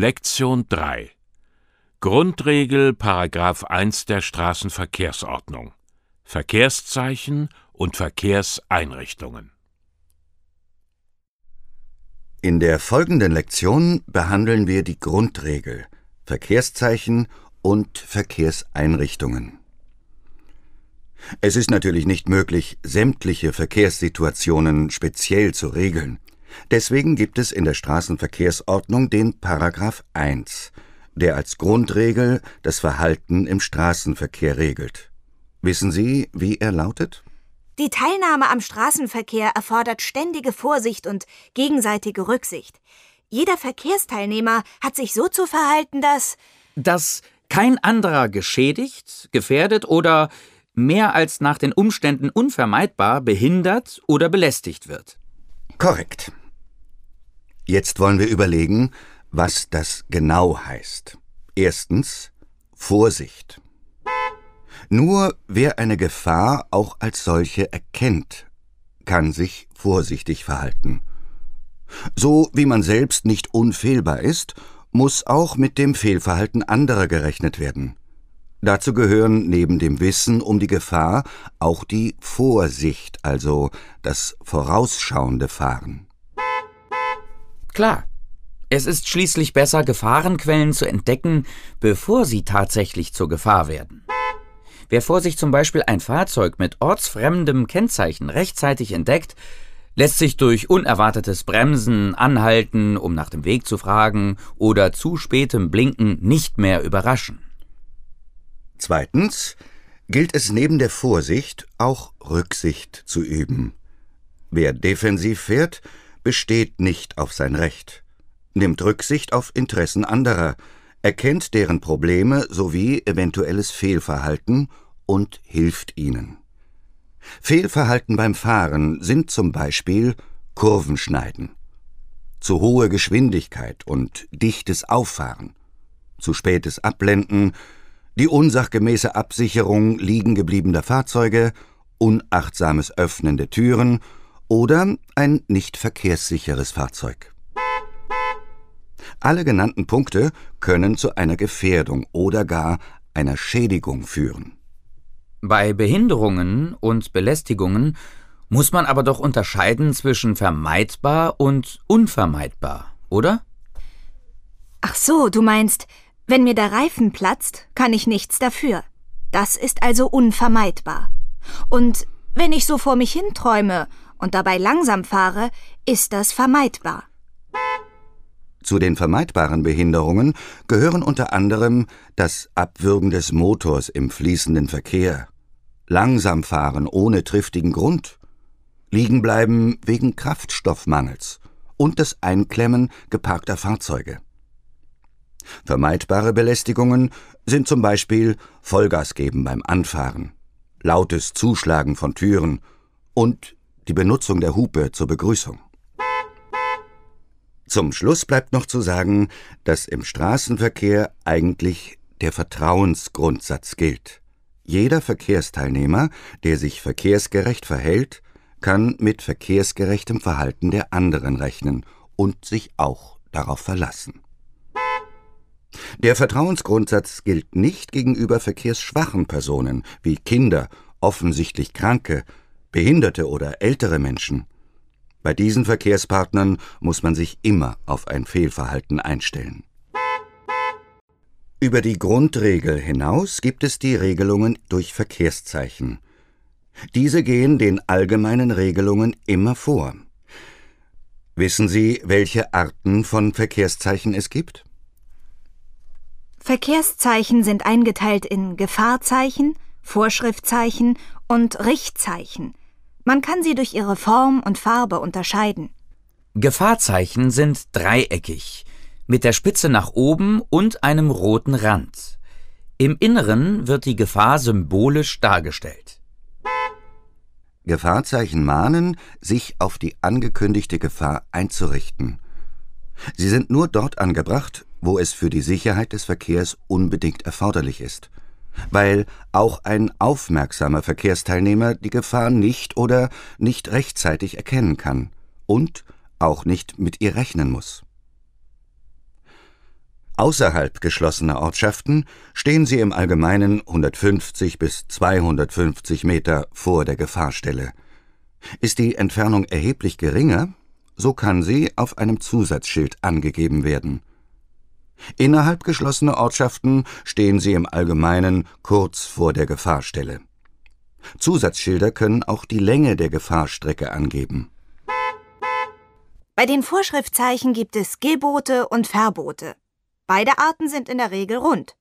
Lektion 3 Grundregel Paragraph 1 der Straßenverkehrsordnung Verkehrszeichen und Verkehrseinrichtungen In der folgenden Lektion behandeln wir die Grundregel Verkehrszeichen und Verkehrseinrichtungen. Es ist natürlich nicht möglich, sämtliche Verkehrssituationen speziell zu regeln. Deswegen gibt es in der Straßenverkehrsordnung den Paragraph 1, der als Grundregel das Verhalten im Straßenverkehr regelt. Wissen Sie, wie er lautet? Die Teilnahme am Straßenverkehr erfordert ständige Vorsicht und gegenseitige Rücksicht. Jeder Verkehrsteilnehmer hat sich so zu verhalten, dass dass kein anderer geschädigt, gefährdet oder mehr als nach den Umständen unvermeidbar behindert oder belästigt wird. Korrekt. Jetzt wollen wir überlegen, was das genau heißt. Erstens Vorsicht. Nur wer eine Gefahr auch als solche erkennt, kann sich vorsichtig verhalten. So wie man selbst nicht unfehlbar ist, muss auch mit dem Fehlverhalten anderer gerechnet werden. Dazu gehören neben dem Wissen um die Gefahr auch die Vorsicht, also das vorausschauende Fahren. Klar. Es ist schließlich besser, Gefahrenquellen zu entdecken, bevor sie tatsächlich zur Gefahr werden. Wer vor sich zum Beispiel ein Fahrzeug mit ortsfremdem Kennzeichen rechtzeitig entdeckt, lässt sich durch unerwartetes Bremsen, Anhalten, um nach dem Weg zu fragen oder zu spätem Blinken nicht mehr überraschen. Zweitens gilt es neben der Vorsicht auch Rücksicht zu üben. Wer defensiv fährt, besteht nicht auf sein Recht, nimmt Rücksicht auf Interessen anderer, erkennt deren Probleme sowie eventuelles Fehlverhalten und hilft ihnen. Fehlverhalten beim Fahren sind zum Beispiel Kurvenschneiden, zu hohe Geschwindigkeit und dichtes Auffahren, zu spätes Abblenden, die unsachgemäße Absicherung liegen gebliebener Fahrzeuge, unachtsames Öffnen der Türen oder ein nicht verkehrssicheres Fahrzeug. Alle genannten Punkte können zu einer Gefährdung oder gar einer Schädigung führen. Bei Behinderungen und Belästigungen muss man aber doch unterscheiden zwischen vermeidbar und unvermeidbar, oder? Ach so, du meinst, wenn mir der Reifen platzt, kann ich nichts dafür. Das ist also unvermeidbar. Und wenn ich so vor mich hinträume und dabei langsam fahre, ist das vermeidbar. Zu den vermeidbaren Behinderungen gehören unter anderem das Abwürgen des Motors im fließenden Verkehr, langsam fahren ohne triftigen Grund, Liegenbleiben wegen Kraftstoffmangels und das Einklemmen geparkter Fahrzeuge. Vermeidbare Belästigungen sind zum Beispiel Vollgas geben beim Anfahren, lautes Zuschlagen von Türen und die Benutzung der Hupe zur Begrüßung. Zum Schluss bleibt noch zu sagen, dass im Straßenverkehr eigentlich der Vertrauensgrundsatz gilt. Jeder Verkehrsteilnehmer, der sich verkehrsgerecht verhält, kann mit verkehrsgerechtem Verhalten der anderen rechnen und sich auch darauf verlassen. Der Vertrauensgrundsatz gilt nicht gegenüber verkehrsschwachen Personen wie Kinder, offensichtlich Kranke, Behinderte oder ältere Menschen. Bei diesen Verkehrspartnern muss man sich immer auf ein Fehlverhalten einstellen. Über die Grundregel hinaus gibt es die Regelungen durch Verkehrszeichen. Diese gehen den allgemeinen Regelungen immer vor. Wissen Sie, welche Arten von Verkehrszeichen es gibt? Verkehrszeichen sind eingeteilt in Gefahrzeichen, Vorschriftzeichen und Richtzeichen. Man kann sie durch ihre Form und Farbe unterscheiden. Gefahrzeichen sind dreieckig, mit der Spitze nach oben und einem roten Rand. Im Inneren wird die Gefahr symbolisch dargestellt. Gefahrzeichen mahnen, sich auf die angekündigte Gefahr einzurichten. Sie sind nur dort angebracht, wo es für die Sicherheit des Verkehrs unbedingt erforderlich ist, weil auch ein aufmerksamer Verkehrsteilnehmer die Gefahr nicht oder nicht rechtzeitig erkennen kann und auch nicht mit ihr rechnen muss. Außerhalb geschlossener Ortschaften stehen sie im Allgemeinen 150 bis 250 Meter vor der Gefahrstelle. Ist die Entfernung erheblich geringer, so kann sie auf einem Zusatzschild angegeben werden. Innerhalb geschlossener Ortschaften stehen sie im Allgemeinen kurz vor der Gefahrstelle. Zusatzschilder können auch die Länge der Gefahrstrecke angeben. Bei den Vorschriftzeichen gibt es Gebote und Verbote. Beide Arten sind in der Regel rund.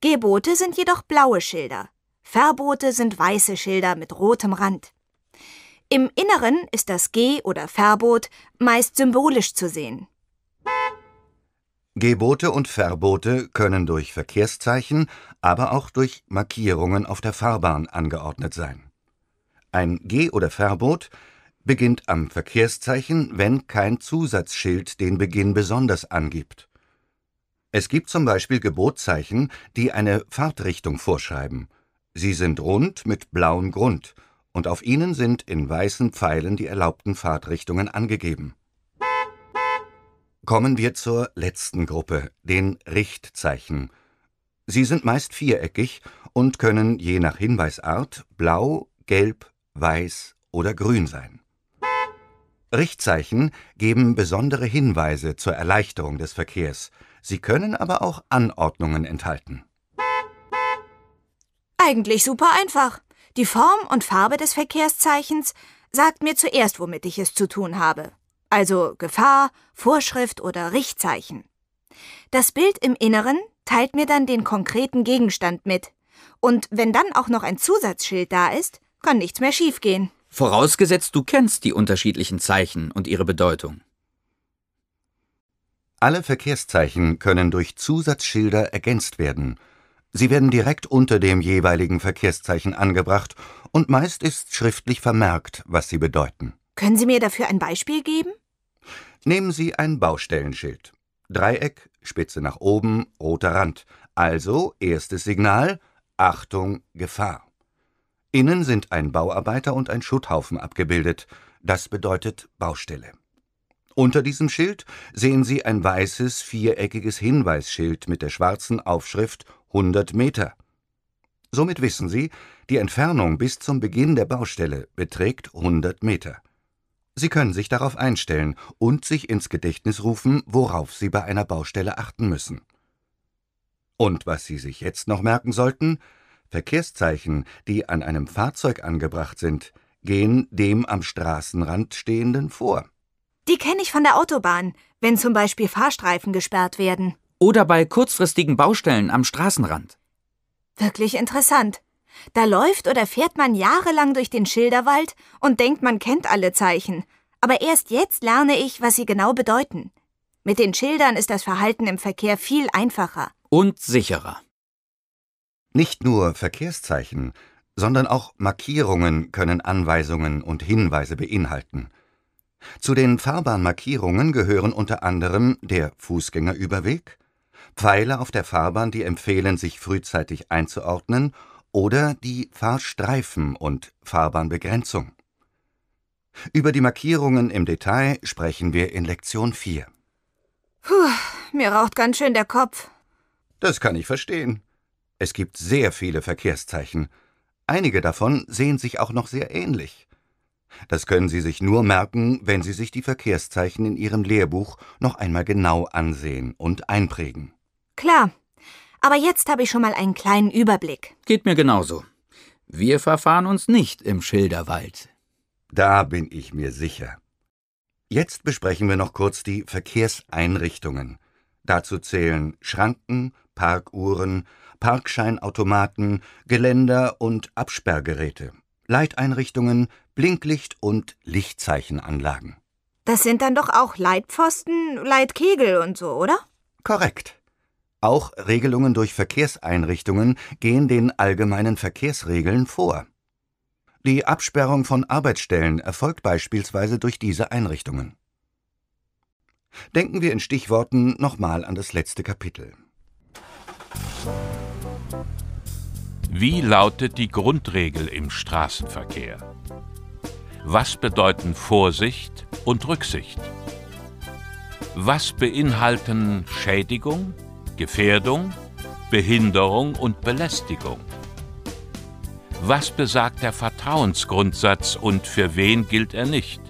Gebote sind jedoch blaue Schilder. Verbote sind weiße Schilder mit rotem Rand. Im Inneren ist das Geh- oder Verbot meist symbolisch zu sehen. Gebote und Verbote können durch Verkehrszeichen, aber auch durch Markierungen auf der Fahrbahn angeordnet sein. Ein Geh- oder Verbot beginnt am Verkehrszeichen, wenn kein Zusatzschild den Beginn besonders angibt. Es gibt zum Beispiel Gebotzeichen, die eine Fahrtrichtung vorschreiben. Sie sind rund mit blauem Grund, und auf ihnen sind in weißen Pfeilen die erlaubten Fahrtrichtungen angegeben. Kommen wir zur letzten Gruppe, den Richtzeichen. Sie sind meist viereckig und können je nach Hinweisart blau, gelb, weiß oder grün sein. Richtzeichen geben besondere Hinweise zur Erleichterung des Verkehrs, Sie können aber auch Anordnungen enthalten. Eigentlich super einfach. Die Form und Farbe des Verkehrszeichens sagt mir zuerst, womit ich es zu tun habe. Also Gefahr, Vorschrift oder Richtzeichen. Das Bild im Inneren teilt mir dann den konkreten Gegenstand mit. Und wenn dann auch noch ein Zusatzschild da ist, kann nichts mehr schiefgehen. Vorausgesetzt, du kennst die unterschiedlichen Zeichen und ihre Bedeutung. Alle Verkehrszeichen können durch Zusatzschilder ergänzt werden. Sie werden direkt unter dem jeweiligen Verkehrszeichen angebracht und meist ist schriftlich vermerkt, was sie bedeuten. Können Sie mir dafür ein Beispiel geben? Nehmen Sie ein Baustellenschild. Dreieck, Spitze nach oben, roter Rand. Also erstes Signal Achtung, Gefahr. Innen sind ein Bauarbeiter und ein Schutthaufen abgebildet. Das bedeutet Baustelle. Unter diesem Schild sehen Sie ein weißes, viereckiges Hinweisschild mit der schwarzen Aufschrift 100 Meter. Somit wissen Sie, die Entfernung bis zum Beginn der Baustelle beträgt 100 Meter. Sie können sich darauf einstellen und sich ins Gedächtnis rufen, worauf Sie bei einer Baustelle achten müssen. Und was Sie sich jetzt noch merken sollten, Verkehrszeichen, die an einem Fahrzeug angebracht sind, gehen dem am Straßenrand stehenden vor. Die kenne ich von der Autobahn, wenn zum Beispiel Fahrstreifen gesperrt werden. Oder bei kurzfristigen Baustellen am Straßenrand. Wirklich interessant. Da läuft oder fährt man jahrelang durch den Schilderwald und denkt, man kennt alle Zeichen. Aber erst jetzt lerne ich, was sie genau bedeuten. Mit den Schildern ist das Verhalten im Verkehr viel einfacher. Und sicherer. Nicht nur Verkehrszeichen, sondern auch Markierungen können Anweisungen und Hinweise beinhalten. Zu den Fahrbahnmarkierungen gehören unter anderem der Fußgängerüberweg, Pfeiler auf der Fahrbahn, die empfehlen, sich frühzeitig einzuordnen, oder die Fahrstreifen und Fahrbahnbegrenzung. Über die Markierungen im Detail sprechen wir in Lektion 4. Puh, mir raucht ganz schön der Kopf. Das kann ich verstehen. Es gibt sehr viele Verkehrszeichen. Einige davon sehen sich auch noch sehr ähnlich. Das können Sie sich nur merken, wenn Sie sich die Verkehrszeichen in Ihrem Lehrbuch noch einmal genau ansehen und einprägen. Klar. Aber jetzt habe ich schon mal einen kleinen Überblick. Geht mir genauso. Wir verfahren uns nicht im Schilderwald. Da bin ich mir sicher. Jetzt besprechen wir noch kurz die Verkehrseinrichtungen. Dazu zählen Schranken, Parkuhren, Parkscheinautomaten, Geländer und Absperrgeräte. Leiteinrichtungen, Blinklicht und Lichtzeichenanlagen. Das sind dann doch auch Leitpfosten, Leitkegel und so, oder? Korrekt. Auch Regelungen durch Verkehrseinrichtungen gehen den allgemeinen Verkehrsregeln vor. Die Absperrung von Arbeitsstellen erfolgt beispielsweise durch diese Einrichtungen. Denken wir in Stichworten nochmal an das letzte Kapitel. Wie lautet die Grundregel im Straßenverkehr? Was bedeuten Vorsicht und Rücksicht? Was beinhalten Schädigung Gefährdung, Behinderung und Belästigung? Was besagt der Vertrauensgrundsatz und für wen gilt er nicht?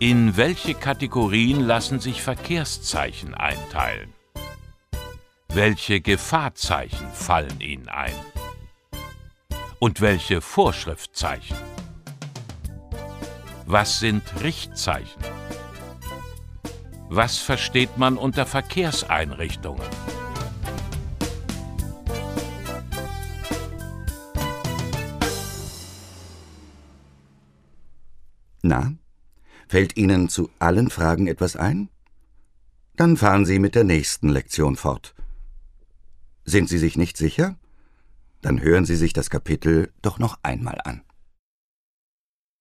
In welche Kategorien lassen sich Verkehrszeichen einteilen? Welche Gefahrzeichen fallen Ihnen ein? Und welche Vorschriftzeichen? Was sind Richtzeichen? Was versteht man unter Verkehrseinrichtungen? Na, fällt Ihnen zu allen Fragen etwas ein? Dann fahren Sie mit der nächsten Lektion fort. Sind Sie sich nicht sicher? Dann hören Sie sich das Kapitel doch noch einmal an.